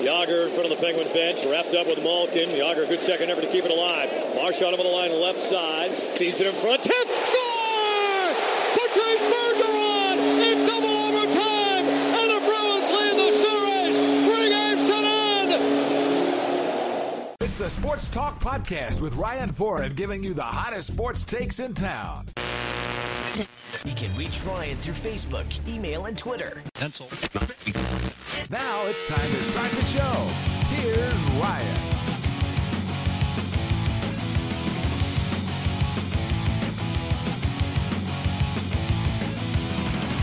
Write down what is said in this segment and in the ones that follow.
Jagr in front of the Penguin bench, wrapped up with Malkin. Jagr, good second effort to keep it alive. Marchand over the line, left side. Feeds it in front. Tip! Score! Patrice Bergeron in double overtime! And the Bruins lead the series three games to none! It's the Sports Talk Podcast with Ryan Foran giving you the hottest sports takes in town. You can reach Ryan through Facebook, email, and Twitter. Pencil. Now it's time to start the show. Here's Ryan.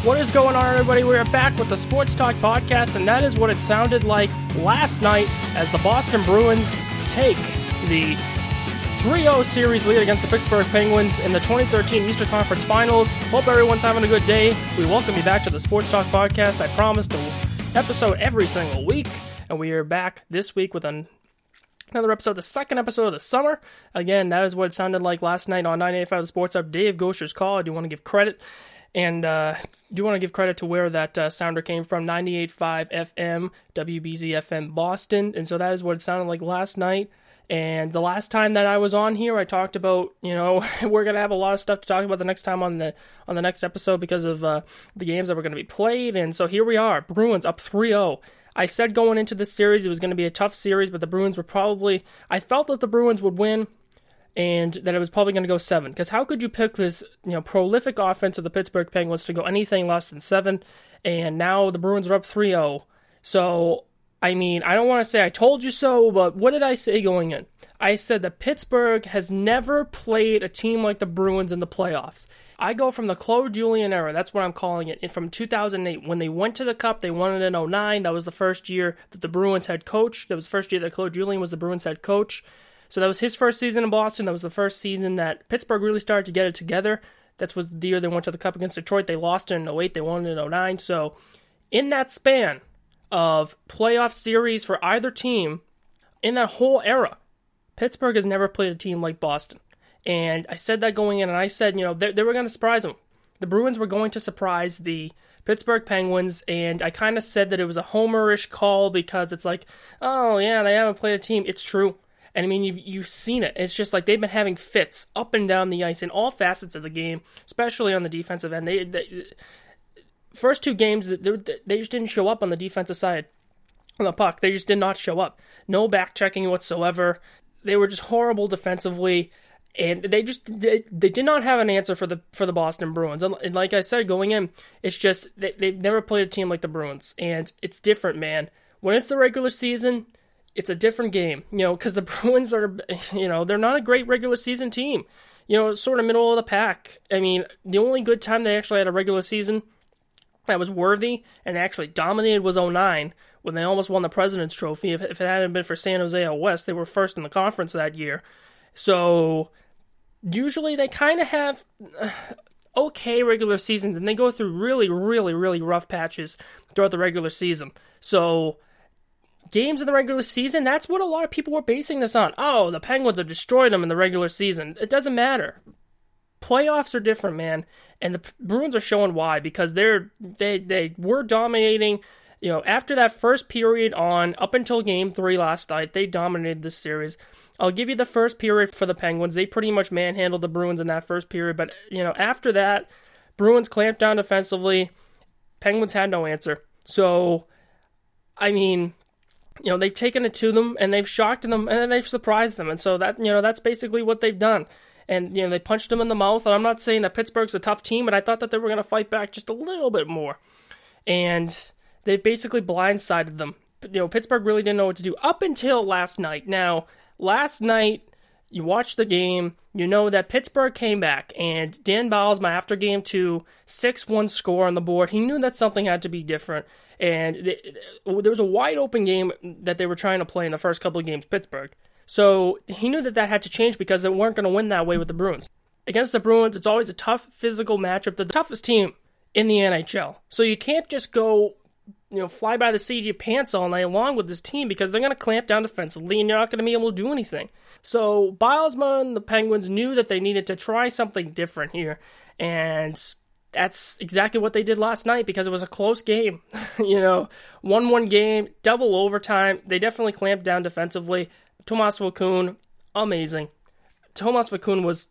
What is going on, everybody? We are back with the Sports Talk podcast, and that is what it sounded like last night as the Boston Bruins take the 3 0 series lead against the Pittsburgh Penguins in the 2013 Eastern Conference Finals. Hope everyone's having a good day. We welcome you back to the Sports Talk podcast. I promise an episode every single week, and we are back this week with an another episode, the second episode of the summer. Again, that is what it sounded like last night on 985 The Sports Hub. Dave Goucher's call. I do want to give credit and uh, do want to give credit to where that uh, sounder came from 98.5 FM, WBZ FM Boston. And so that is what it sounded like last night. And the last time that I was on here, I talked about, you know, we're gonna have a lot of stuff to talk about the next time on the on the next episode because of uh, the games that were gonna be played. And so here we are, Bruins up 3-0. I said going into this series it was going to be a tough series, but the Bruins were probably. I felt that the Bruins would win, and that it was probably going to go seven. Because how could you pick this, you know, prolific offense of the Pittsburgh Penguins to go anything less than seven? And now the Bruins are up 3-0. So I mean, I don't want to say I told you so, but what did I say going in? I said that Pittsburgh has never played a team like the Bruins in the playoffs. I go from the Claude Julien era, that's what I'm calling it, from 2008. When they went to the Cup, they won it in 09. That was the first year that the Bruins head coach. That was the first year that Claude Julien was the Bruins head coach. So that was his first season in Boston. That was the first season that Pittsburgh really started to get it together. That was the year they went to the Cup against Detroit. They lost in 08. They won it in 09. So in that span, of playoff series for either team in that whole era. Pittsburgh has never played a team like Boston. And I said that going in, and I said, you know, they, they were going to surprise them. The Bruins were going to surprise the Pittsburgh Penguins, and I kind of said that it was a homerish call because it's like, oh, yeah, they haven't played a team. It's true. And I mean, you've, you've seen it. It's just like they've been having fits up and down the ice in all facets of the game, especially on the defensive end. They, they first two games they, they just didn't show up on the defensive side on the puck. They just did not show up. No back checking whatsoever. They were just horrible defensively, and they just they, they did not have an answer for the for the Boston Bruins. And like I said, going in, it's just they, they've never played a team like the Bruins, and it's different, man. When it's the regular season, it's a different game, you know, because the Bruins are, you know, they're not a great regular season team. You know, sort of middle of the pack. I mean, the only good time they actually had a regular season that was worthy and actually dominated was 09 when they almost won the President's Trophy. If, if it hadn't been for San Jose West, they were first in the conference that year. So usually they kind of have uh, okay regular seasons and they go through really, really, really rough patches throughout the regular season. So games in the regular season, that's what a lot of people were basing this on. Oh, the Penguins have destroyed them in the regular season. It doesn't matter. Playoffs are different, man, and the Bruins are showing why because they're they they were dominating. You know, after that first period on up until game three last night, they dominated this series. I'll give you the first period for the Penguins. They pretty much manhandled the Bruins in that first period, but you know, after that, Bruins clamped down defensively. Penguins had no answer. So, I mean, you know, they've taken it to them and they've shocked them and they've surprised them. And so that, you know, that's basically what they've done and you know they punched him in the mouth. And I'm not saying that Pittsburgh's a tough team, but I thought that they were going to fight back just a little bit more, and they basically blindsided them. You know, Pittsburgh really didn't know what to do up until last night. Now, last night you watch the game, you know that Pittsburgh came back, and Dan Bylsma after game two, 6 1 score on the board. He knew that something had to be different. And there was a wide open game that they were trying to play in the first couple of games, Pittsburgh. So he knew that that had to change because they weren't going to win that way with the Bruins. Against the Bruins, it's always a tough physical matchup. The toughest team in the NHL. So you can't just go, you know, fly by the seat of your pants all night long with this team because they're going to clamp down defensively and you're not going to be able to do anything. So Bylsma and the Penguins knew that they needed to try something different here. And that's exactly what they did last night because it was a close game. you know, 1 1 game, double overtime. They definitely clamped down defensively. Tomas Vokoun, amazing. Tomas Vokoun was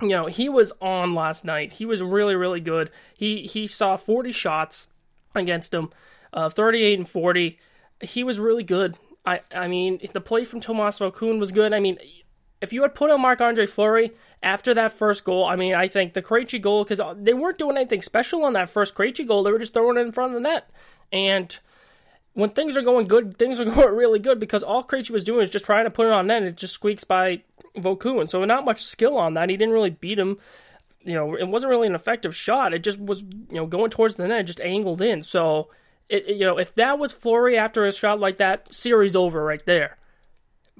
you know, he was on last night. He was really, really good. He he saw 40 shots against him, uh, 38 and 40. He was really good. I I mean, the play from Tomas Vokoun was good. I mean, if you had put on Marc Andre Fleury after that first goal, I mean, I think the Krejci goal because they weren't doing anything special on that first Krejci goal. They were just throwing it in front of the net, and when things are going good, things are going really good because all Krejci was doing is just trying to put it on net and it just squeaks by Vokoun. So not much skill on that. He didn't really beat him. You know, it wasn't really an effective shot. It just was, you know, going towards the net, just angled in. So, it, you know, if that was Fleury after a shot like that, series over right there.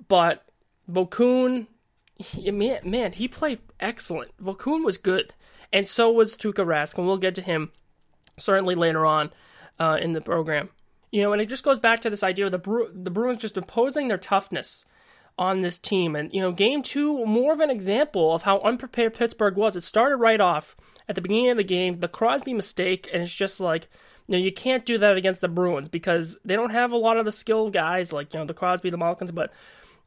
But Vokoun, man, man, he played excellent. Vokoun was good, and so was Tuukka Rask, and we'll get to him certainly later on uh, in the program. You know, and it just goes back to this idea of the Bru- the Bruins just imposing their toughness on this team. And, you know, game two, more of an example of how unprepared Pittsburgh was. It started right off at the beginning of the game, the Crosby mistake, and it's just like, you know, you can't do that against the Bruins because they don't have a lot of the skilled guys like, you know, the Crosby, the Malkins, but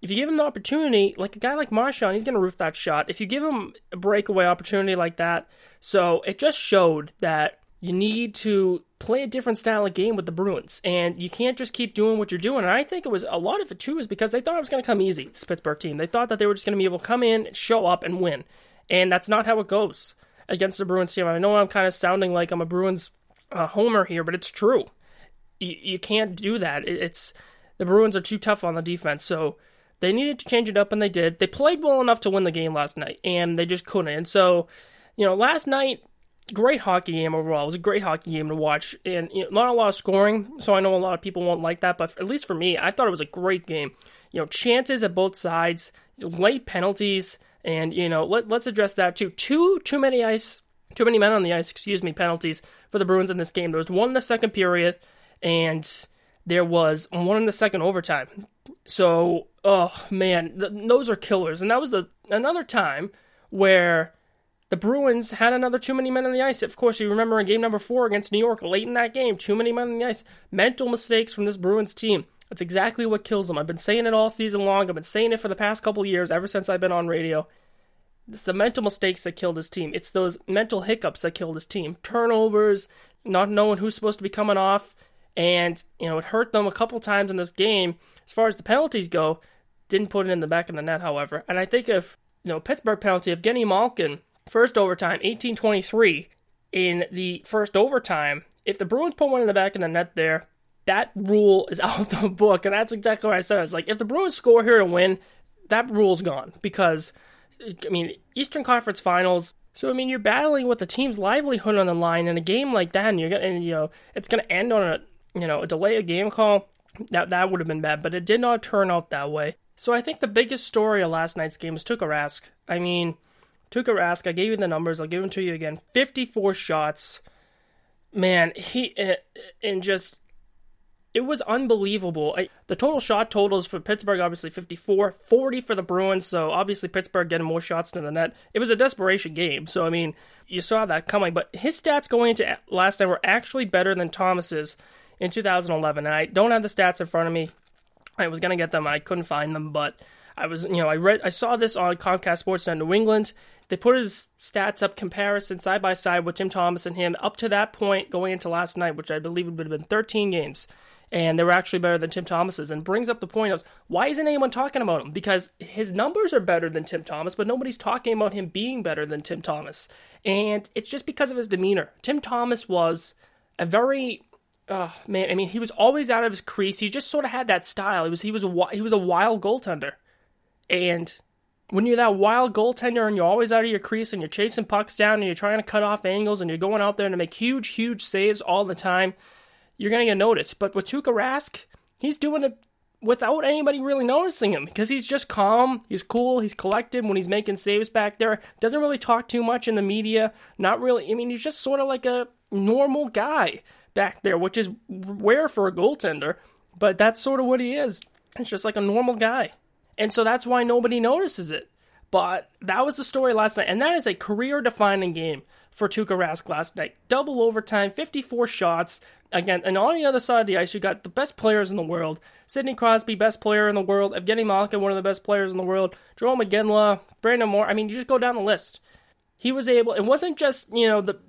if you give him the opportunity, like a guy like Marchand, he's going to roof that shot. If you give him a breakaway opportunity like that, so it just showed that you need to play a different style of game with the Bruins, and you can't just keep doing what you're doing. And I think it was a lot of it too is because they thought it was going to come easy. This Pittsburgh team, they thought that they were just going to be able to come in, show up, and win, and that's not how it goes against the Bruins team. I know I'm kind of sounding like I'm a Bruins uh, homer here, but it's true. You, you can't do that. It, it's the Bruins are too tough on the defense, so they needed to change it up, and they did. They played well enough to win the game last night, and they just couldn't. And so, you know, last night great hockey game overall. It was a great hockey game to watch, and you know, not a lot of scoring. So I know a lot of people won't like that, but at least for me, I thought it was a great game. You know, chances at both sides, late penalties, and you know, let, let's address that too. Too too many ice, too many men on the ice. Excuse me, penalties for the Bruins in this game. There was one in the second period, and there was one in the second overtime. So, oh man, th- those are killers. And that was the another time where the Bruins had another too many men on the ice. Of course, you remember in game number four against New York, late in that game, too many men on the ice. Mental mistakes from this Bruins team. That's exactly what kills them. I've been saying it all season long. I've been saying it for the past couple years, ever since I've been on radio. It's the mental mistakes that kill this team. It's those mental hiccups that kill this team. Turnovers, not knowing who's supposed to be coming off, and you know it hurt them a couple times in this game. As far as the penalties go, didn't put it in the back of the net, however. And I think if you know Pittsburgh penalty, if Genny Malkin First overtime, 1823. In the first overtime, if the Bruins put one in the back of the net there, that rule is out of the book. And that's exactly what I said. I was like, if the Bruins score here to win, that rule's gone. Because, I mean, Eastern Conference Finals. So I mean, you're battling with the team's livelihood on the line in a game like that, and you're gonna, and, you know, it's gonna end on a, you know, a delay of game call. That that would have been bad, but it did not turn out that way. So I think the biggest story of last night's game was Tuukka Rask. I mean, Tuukka Rask, I gave you the numbers. I'll give them to you again. 54 shots. Man, he eh, and just it was unbelievable. I, the total shot totals for Pittsburgh obviously 54, 40 for the Bruins. So obviously Pittsburgh getting more shots to the net. It was a desperation game. So I mean, you saw that coming. But his stats going into last night were actually better than Thomas's in 2011. And I don't have the stats in front of me. I was gonna get them. I couldn't find them, but I was, you know, I read, I saw this on Comcast Sportsnet New England. They put his stats up comparison side by side with Tim Thomas and him up to that point going into last night, which I believe would have been 13 games. And they were actually better than Tim Thomas's, and brings up the point of why isn't anyone talking about him? Because his numbers are better than Tim Thomas, but nobody's talking about him being better than Tim Thomas. And it's just because of his demeanor. Tim Thomas was a very oh man, I mean, he was always out of his crease. He just sort of had that style. He was he was a he was a wild goaltender. And when you're that wild goaltender and you're always out of your crease and you're chasing pucks down and you're trying to cut off angles and you're going out there to make huge, huge saves all the time, you're going to get noticed. But with Tuukka Rask, he's doing it without anybody really noticing him because he's just calm, he's cool, he's collected when he's making saves back there. Doesn't really talk too much in the media. Not really. I mean, he's just sort of like a normal guy back there, which is rare for a goaltender, but that's sort of what he is. It's just like a normal guy. And so that's why nobody notices it. But that was the story last night. And that is a career defining game for Tuukka Rask last night. Double overtime, 54 shots. Again, and on the other side of the ice, you got the best players in the world. Sidney Crosby, best player in the world. Evgeny Malkin, one of the best players in the world. Jarome Iginla, Brenden Morrow. I mean, you just go down the list. He was able. It wasn't just you know the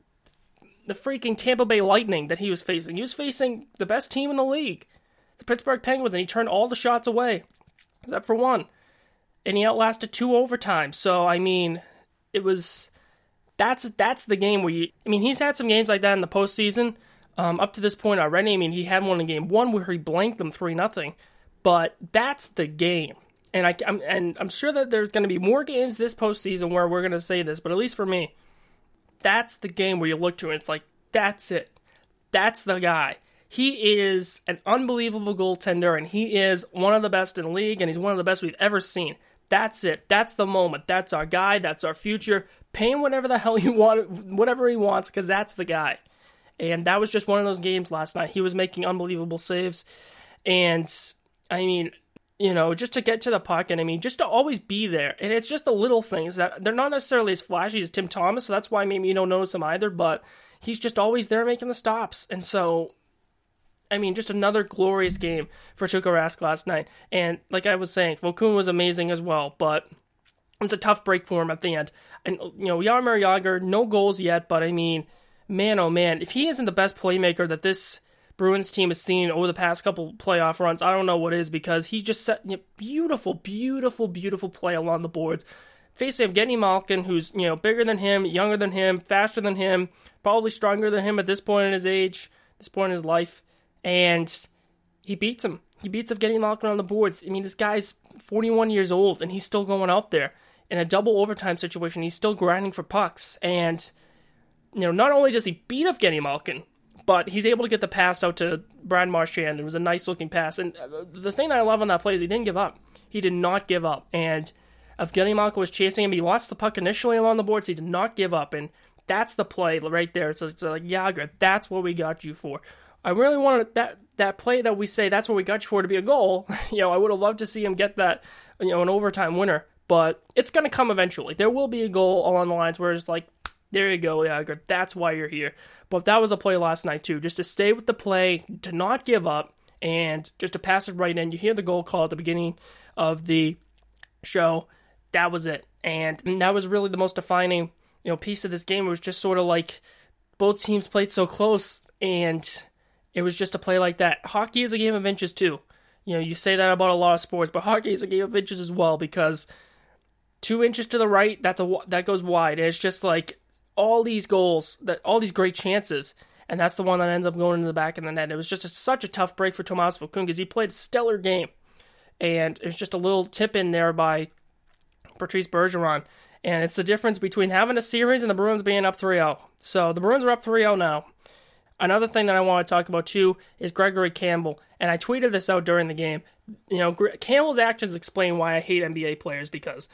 the freaking Tampa Bay Lightning that he was facing. He was facing the best team in the league, the Pittsburgh Penguins, and he turned all the shots away, except for one. And he outlasted two overtimes. So I mean, it was that's that's the game where you. I mean, he's had some games like that in the postseason. Um, up to this point already, I mean, he had one in game one where he blanked them three nothing, but that's the game. And I, am and I'm sure that there's going to be more games this postseason where we're going to say this, but at least for me, that's the game where you look to and it's like that's it, that's the guy. He is an unbelievable goaltender, and he is one of the best in the league, and he's one of the best we've ever seen. That's it. That's the moment. That's our guy. That's our future. Pay him whatever the hell he want, whatever he wants, because that's the guy. And that was just one of those games last night. He was making unbelievable saves. And I mean, you know, just to get to the puck and I mean, just to always be there. And it's just the little things that they're not necessarily as flashy as Tim Thomas, so that's why maybe you don't notice him either, but he's just always there making the stops. And so I mean, just another glorious game for Tuukka Rask last night. And like I was saying, Vokoun was amazing as well, but it's a tough break for him at the end. And you know, Jaromir Jagr, no goals yet, but I mean, man, oh man, if he isn't the best playmaker that this Bruins team has seen over the past couple playoff runs, I don't know what is because he just set you know, beautiful, beautiful, beautiful play along the boards. Facing Evgeny Malkin, who's you know bigger than him, younger than him, faster than him, probably stronger than him at this point in his age, this point in his life, and he beats him. He beats Evgeny Malkin on the boards. I mean, this guy's 41 years old and he's still going out there in a double overtime situation. He's still grinding for pucks and you know, not only does he beat Evgeny Malkin, but he's able to get the pass out to Brad Marchand. It was a nice looking pass. And uh, the thing that I love on that play is he didn't give up. He did not give up. And Evgeny Malkin was chasing him. He lost the puck initially along the boards. He did not give up. And that's the play right there. So it's like, Jagr, that's what we got you for. I really wanted that that play that we say that's what we got you for to be a goal. you know, I would have loved to see him get that, you know, an overtime winner. But it's going to come eventually. There will be a goal along the lines where it's like, there you go, Jagr. That's why you're here. But that was a play last night too, just to stay with the play, to not give up, and just to pass it right in. You hear the goal call at the beginning of the show. That was it, and that was really the most defining, you know, piece of this game. It was just sort of like both teams played so close, and it was just a play like that. Hockey is a game of inches too. You know, you say that about a lot of sports, but hockey is a game of inches as well because two inches to the right, that's a that goes wide, and it's just like all these goals, that all these great chances, and that's the one that ends up going into the back of the net. It was just a, such a tough break for Tomas Vokoun because he played a stellar game, and it was just a little tip in there by Patrice Bergeron. And it's the difference between having a series and the Bruins being up 3 0. So the Bruins are up 3 0 now. Another thing that I want to talk about too is Gregory Campbell. And I tweeted this out during the game. You know, Campbell's actions explain why I hate NBA players because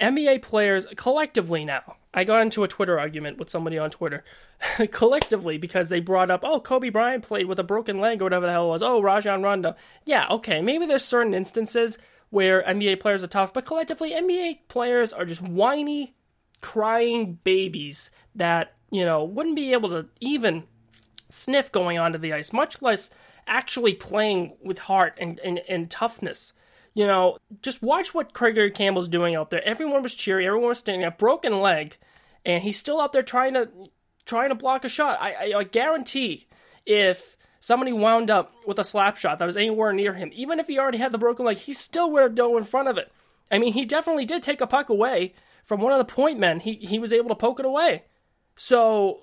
NBA players collectively now, I got into a Twitter argument with somebody on Twitter, collectively because they brought up, oh, Kobe Bryant played with a broken leg or whatever the hell it was. Oh, Rajon Rondo. Yeah, okay, maybe there's certain instances where NBA players are tough, but collectively, NBA players are just whiny, crying babies that, you know, wouldn't be able to even sniff going onto the ice, much less actually playing with heart and, and, and toughness. You know, just watch what Gregory Campbell's doing out there. Everyone was cheering, everyone was standing up, broken leg, and he's still out there trying to trying to block a shot. I, I, I guarantee if somebody wound up with a slap shot that was anywhere near him, even if he already had the broken leg, he still would have dove in front of it. I mean, he definitely did take a puck away from one of the point men. He he was able to poke it away. So,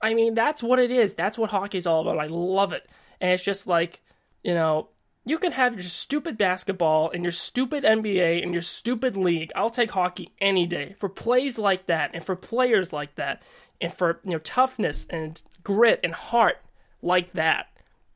I mean, that's what it is. That's what hockey's all about. I love it. And it's just like, you know, you can have your stupid basketball and your stupid NBA and your stupid league. I'll take hockey any day for plays like that and for players like that and for you know toughness and grit and heart like that.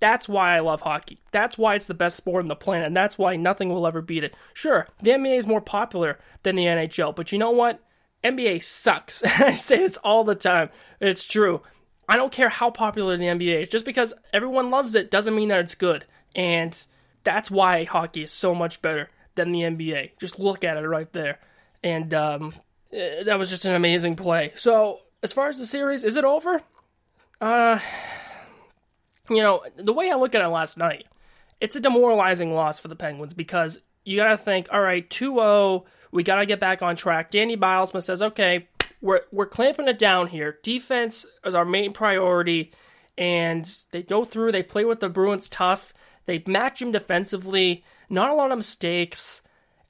That's why I love hockey. That's why it's the best sport on the planet, and that's why nothing will ever beat it. Sure, the NBA is more popular than the NHL, but you know what? NBA sucks. I say this all the time. It's true. I don't care how popular the NBA is. Just because everyone loves it doesn't mean that it's good. And that's why hockey is so much better than the NBA. Just look at it right there. And um, eh, that was just an amazing play. So as far as the series, is it over? Uh, you know, the way I look at it last night, it's a demoralizing loss for the Penguins because you got to think, all right, 2 0, we got to get back on track. Danny Bylsma says, okay, we're, we're clamping it down here. Defense is our main priority. And they go through, they play with the Bruins tough. They match them defensively, not a lot of mistakes,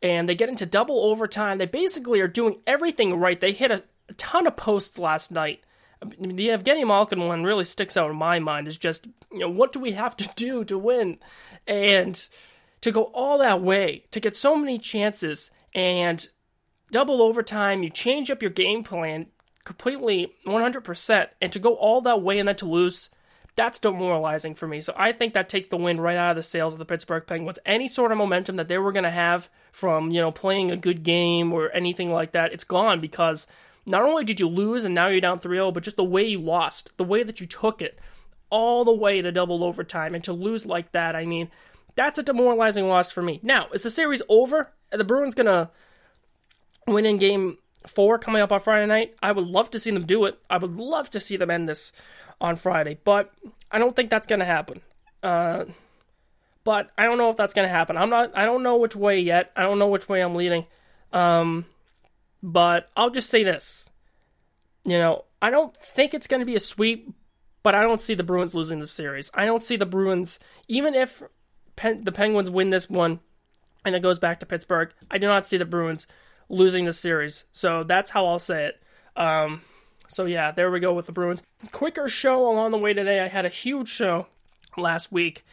and they get into double overtime. They basically are doing everything right. They hit a, a ton of posts last night. I mean, the Evgeny Malkin one really sticks out in my mind. Is just you know what do we have to do to win, and to go all that way to get so many chances and double overtime. You change up your game plan completely 100%, and to go all that way and then to lose that's demoralizing for me. So I think that takes the wind right out of the sails of the Pittsburgh Penguins. Any sort of momentum that they were going to have from, you know, playing a good game or anything like that, it's gone because not only did you lose and now you're down 3-0, but just the way you lost, the way that you took it all the way to double overtime and to lose like that, I mean, that's a demoralizing loss for me. Now, is the series over? Are the Bruins to win in game 4 coming up on Friday night? I would love to see them do it. I would love to see them end this on Friday, but I don't think that's to happen. Uh, but I don't know if that's to happen. I'm not. I don't know which way yet. I don't know which way I'm leading. Um, but I'll just say this. You know, I don't think it's going to be a sweep, but I don't see the Bruins losing the series. I don't see the Bruins, even if Pen- the Penguins win this one and it goes back to Pittsburgh, I do not see the Bruins losing the series. So that's how I'll say it. Um, so yeah, there we go with the Bruins. Quicker show along the way today. I had a huge show last week.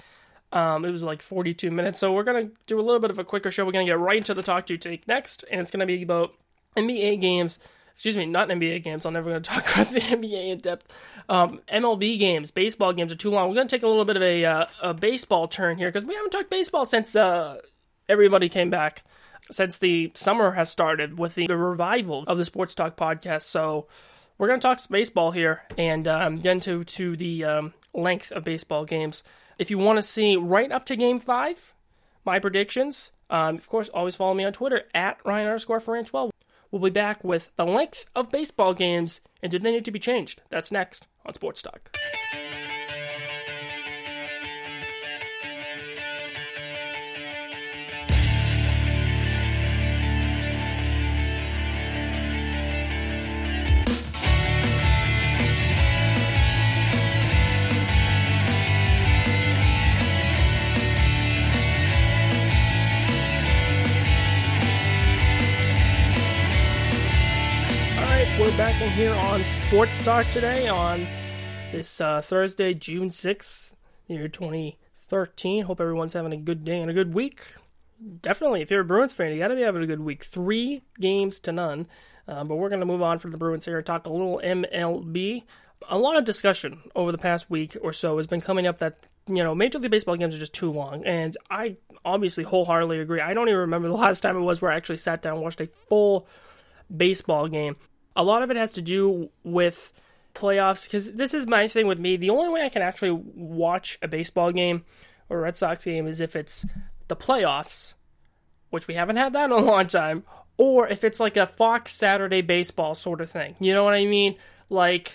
Um, it was like 42 minutes, so we're gonna do a little bit of a quicker show. We're gonna get right into the talk to take next, and it's gonna be about NBA games. Excuse me, not NBA games. I'm never gonna talk about the NBA in depth. Um, MLB games, baseball games are too long. We're gonna take a little bit of a, uh, a baseball turn here because we haven't talked baseball since uh, everybody came back, since the summer has started with the, the revival of the Sports Talk podcast. So we're going to talk baseball here and um, get into to the um, length of baseball games. If you want to see right up to game five, my predictions, um, of course, always follow me on Twitter at Ryan underscore Ferran 12. We'll be back with the length of baseball games and do they need to be changed? That's next on Sports Talk. We're back in here on Sports Talk today on this uh, Thursday, June 6th, year 2013. Hope everyone's having a good day and a good week. Definitely, if you're a Bruins fan, you got to be having a good week. Three games to none. Um, but we're going to move on from the Bruins here and talk a little MLB. A lot of discussion over the past week or so has been coming up that you know, Major League Baseball games are just too long, and I obviously wholeheartedly agree. I don't even remember the last time it was where I actually sat down and watched a full baseball game a lot of it has to do with playoffs because this is my thing with me. The only way I can actually watch a baseball game or a Red Sox game is if it's the playoffs, which we haven't had that in a long time, or if it's like a Fox Saturday baseball sort of thing. You know what I mean? Like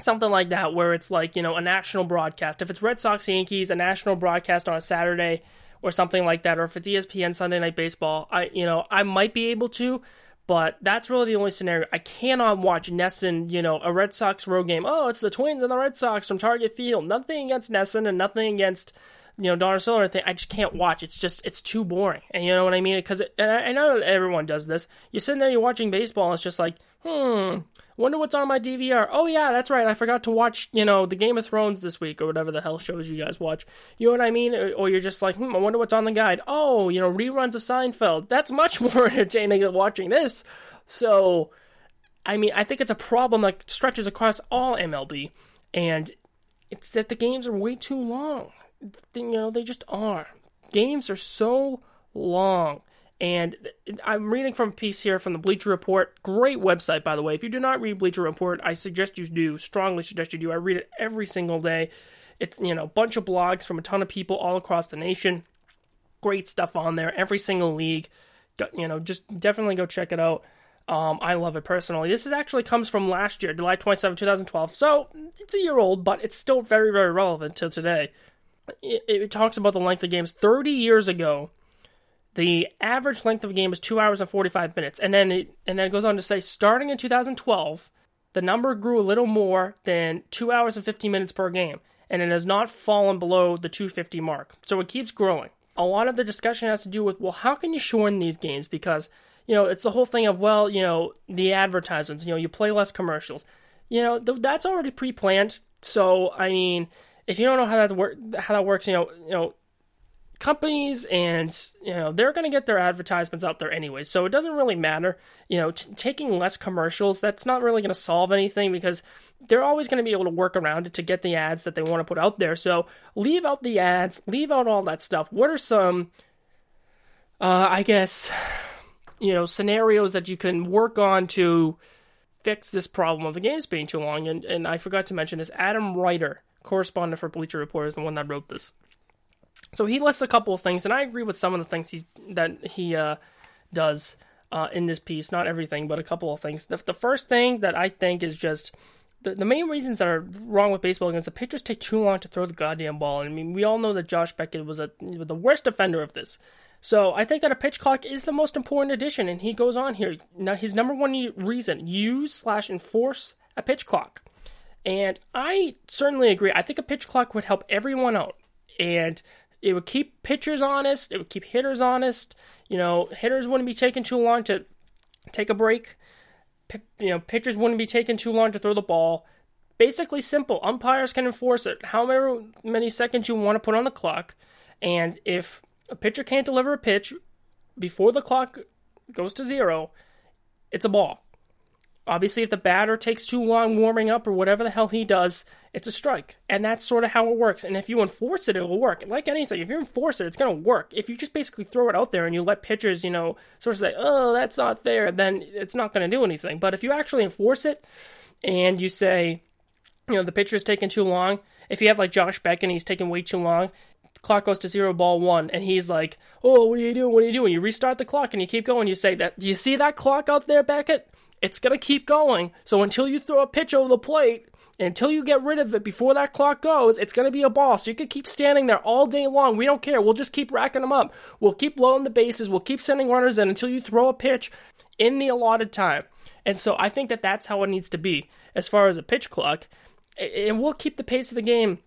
something like that where it's like, you know, a national broadcast. If it's Red Sox Yankees, a national broadcast on a Saturday or something like that, or if it's ESPN Sunday Night Baseball, I you know, I might be able to, but that's really the only scenario. I cannot watch NESN, you know, a Red Sox road game. Oh, it's the Twins and the Red Sox from Target Field. Nothing against NESN and nothing against, you know, Solar thing. I just can't watch. It's just, it's too boring. And you know what I mean? Because I know everyone does this. You're sitting there, you're watching baseball, and it's just like, hmm, Wonder what's on my DVR. Oh yeah, that's right. I forgot to watch, you know, the Game of Thrones this week or whatever the hell shows you guys watch. You know what I mean? Or, you're just like, hmm, I wonder what's on the guide. Oh, you know, reruns of Seinfeld. That's much more entertaining than watching this. So, I mean, I think it's a problem that stretches across all MLB, and it's that the games are way too long. You know, they just are. Games are so long. And I'm reading from a piece here from the Bleacher Report. Great website, by the way. If you do not read Bleacher Report, I suggest you do. Strongly suggest you do. I read it every single day. It's you know a bunch of blogs from a ton of people all across the nation. Great stuff on there. Every single league. You know, just definitely go check it out. Um, I love it personally. This is actually comes from last year, July 27, 2012. So it's a year old, but it's still very, very relevant till today. It, it talks about the length of games. 30 years ago, the average length of a game is two hours and 45 minutes. And then it, and then it goes on to say, starting in 2012, the number grew a little more than two hours and 15 minutes per game. And it has not fallen below the 250 mark. So it keeps growing. A lot of the discussion has to do with, well, how can you shorten these games? Because you know, it's the whole thing of, well, you know, the advertisements, you know, you play less commercials. You know, th- that's already pre-planned. So, I mean, if you don't know how that work how that works, you know, you know, companies and you know they're going to get their advertisements out there anyway so it doesn't really matter you know t- taking less commercials that's not really going to solve anything because they're always going to be able to work around it to get the ads that they want to put out there so leave out the ads leave out all that stuff what are some uh, i guess you know scenarios that you can work on to fix this problem of the games being too long. And and I forgot to mention this. Adam Ryder, correspondent for Bleacher Report, is the one that wrote this. So he lists a couple of things, and I agree with some of the things he that he uh, does uh, in this piece. Not everything, but a couple of things. The, the first thing that I think is just the, the main reasons that are wrong with baseball games. The pitchers take too long to throw the goddamn ball. I mean, we all know that Josh Beckett was a the worst offender of this. So I think that a pitch clock is the most important addition, and he goes on here. Now his number one reason: use slash enforce a pitch clock, and I certainly agree. I think a pitch clock would help everyone out, and it would keep pitchers honest. It would keep hitters honest. You know, hitters wouldn't be taking too long to take a break. P- you know, pitchers wouldn't be taking too long to throw the ball. Basically, simple. Umpires can enforce it however many seconds you want to put on the clock, and if a pitcher can't deliver a pitch before the clock goes to zero, it's a ball. Obviously, if the batter takes too long warming up or whatever the hell he does, it's a strike. And that's sort of how it works. And if you enforce it, it will work. Like anything, if you enforce it, it's going to work. If you just basically throw it out there and you let pitchers, you know, sort of say, oh, that's not fair, then it's not going to do anything. But if you actually enforce it and you say, you know, the pitcher is taking too long, if you have like Josh Beckett he's taking way too long, clock goes to zero, ball one, and he's like, "Oh, what are you doing? What are you doing?" You restart the clock and you keep going. You say that. Do you see that clock out there, Beckett? It's gonna keep going. So until you throw a pitch over the plate, until you get rid of it before that clock goes, it's gonna be a ball. So you could keep standing there all day long. We don't care. We'll just keep racking them up. We'll keep loading the bases. We'll keep sending runners in until you throw a pitch in the allotted time. And so I think that that's how it needs to be as far as a pitch clock. And we'll keep the pace of the game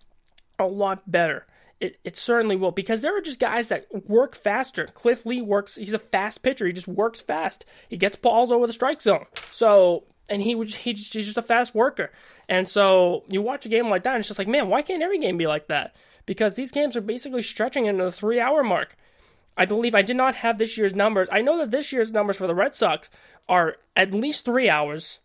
a lot better. It, it certainly will because there are just guys that work faster. Cliff Lee works; he's a fast pitcher. He just works fast. He gets balls over the strike zone. So, and he he's just a fast worker. And so you watch a game like that, and it's just like, man, why can't every game be like that? Because these games are basically stretching into the three-hour mark. I believe I did not have this year's numbers. I know that this year's numbers for the Red Sox are at least three hours.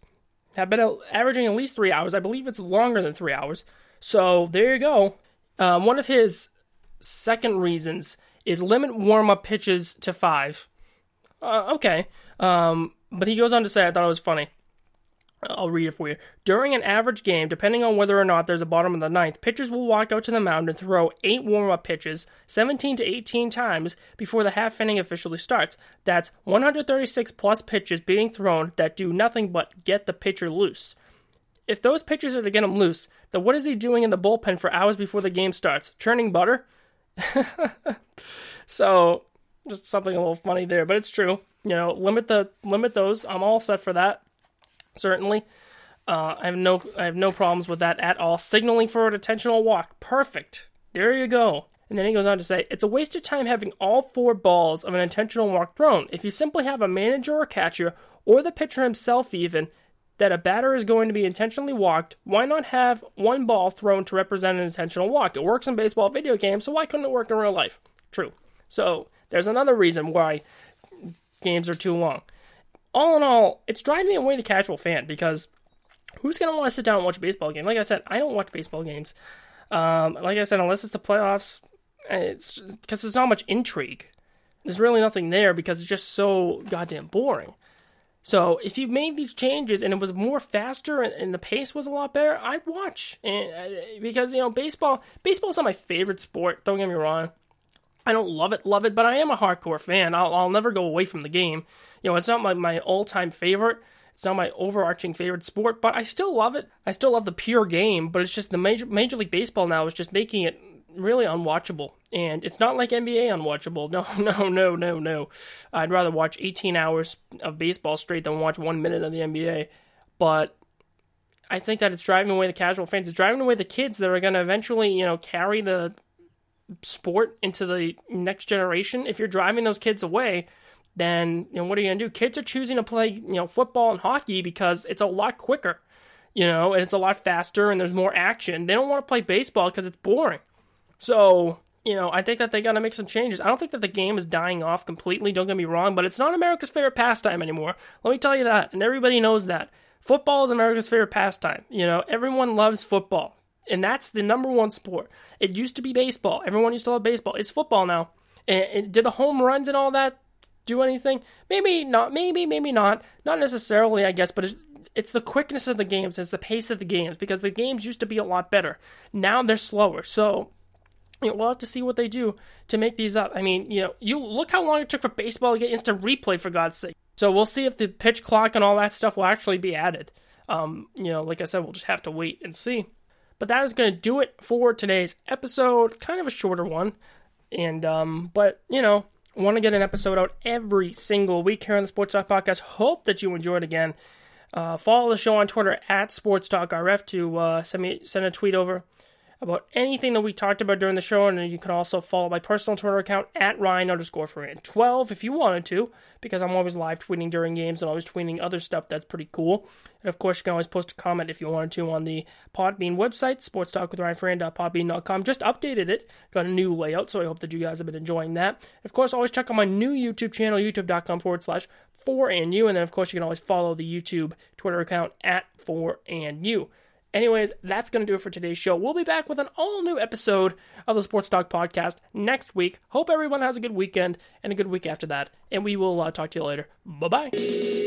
Have been averaging at least three hours. I believe it's longer than three hours. So there you go. Um, one of his second reasons is limit warm up pitches to five. Uh, okay. Um, but he goes on to say, I thought it was funny. I'll read it for you. During an average game, depending on whether or not there's a bottom of the ninth, pitchers will walk out to the mound and throw eight warm up pitches, 17 to 18 times, before the half inning officially starts. That's 136 plus pitches being thrown that do nothing but get the pitcher loose. If those pitchers are to get him loose, then what is he doing in the bullpen for hours before the game starts? Churning butter? so just something a little funny there, but it's true. You know, limit the limit those. I'm all set for that. Certainly. Uh, I have no I have no problems with that at all. Signaling for an intentional walk. Perfect. There you go. And then he goes on to say, it's a waste of time having all four balls of an intentional walk thrown. If you simply have a manager or catcher, or the pitcher himself even, that a batter is going to be intentionally walked, why not have one ball thrown to represent an intentional walk? It works in baseball video games, so why couldn't it work in real life? True. So there's another reason why games are too long. All in all, it's driving away the casual fan because who's going to want to sit down and watch a baseball game? Like I said, I don't watch baseball games. Um, like I said, unless it's the playoffs, it's because there's not much intrigue. There's really nothing there because it's just so goddamn boring. So if you made these changes and it was more faster and, and the pace was a lot better, I'd watch. And uh, because you know baseball, baseball is not my favorite sport. Don't get me wrong. I don't love it, love it, but I am a hardcore fan. I'll, I'll never go away from the game. You know, it's not my, my all time favorite. It's not my overarching favorite sport, but I still love it. I still love the pure game, but it's just the major Major League Baseball now is just making it really unwatchable. And it's not like NBA unwatchable. No, no, no, no, no. I'd rather watch 18 hours of baseball straight than watch one minute of the NBA. But I think that it's driving away the casual fans. It's driving away the kids that are going to eventually, you know, carry the sport into the next generation. If you're driving those kids away, then you know what are you going to do? Kids are choosing to play, you know, football and hockey because it's a lot quicker, you know, and it's a lot faster and there's more action. They don't want to play baseball because it's boring. So, you know, I think that they got to make some changes. I don't think that the game is dying off completely, don't get me wrong, but it's not America's favorite pastime anymore. Let me tell you that, and everybody knows that. Football is America's favorite pastime. You know, everyone loves football, and that's the number one sport. It used to be baseball. Everyone used to love baseball. It's football now. And, and did the home runs and all that do anything? Maybe not. Maybe, maybe not. Not necessarily, I guess, but it's, it's the quickness of the games, it's the pace of the games, because the games used to be a lot better. Now they're slower. So you know, we'll have to see what they do to make these up. I mean, you know, you look how long it took for baseball to get instant replay for God's sake. So we'll see if the pitch clock and all that stuff will actually be added. Um, you know, like I said, we'll just have to wait and see. But that is going to do it for today's episode. Kind of a shorter one, and um, but you know, want to get an episode out every single week here on the Sports Talk Podcast. Hope that you enjoyed again. Uh, follow the show on Twitter at Sports Talk RF to uh, send me send a tweet over about anything that we talked about during the show, and you can also follow my personal Twitter account at Ryan underscore Ferran 12 if you wanted to, because I'm always live tweeting during games and always tweeting other stuff that's pretty cool. And of course, you can always post a comment if you wanted to on the Podbean website, Sports Talk with Ryan sportstalkwithryanferran.podbean.com. Just updated it, got a new layout, so I hope that you guys have been enjoying that. Of course, always check out my new YouTube channel, youtube.com forward slash 4and you, and then of course you can always follow the YouTube Twitter account at 4and Anyways, that's going to do it for today's show. We'll be back with an all new episode of the Sports Talk Podcast next week. Hope everyone has a good weekend and a good week after that. And we will uh, talk to you later. Bye bye.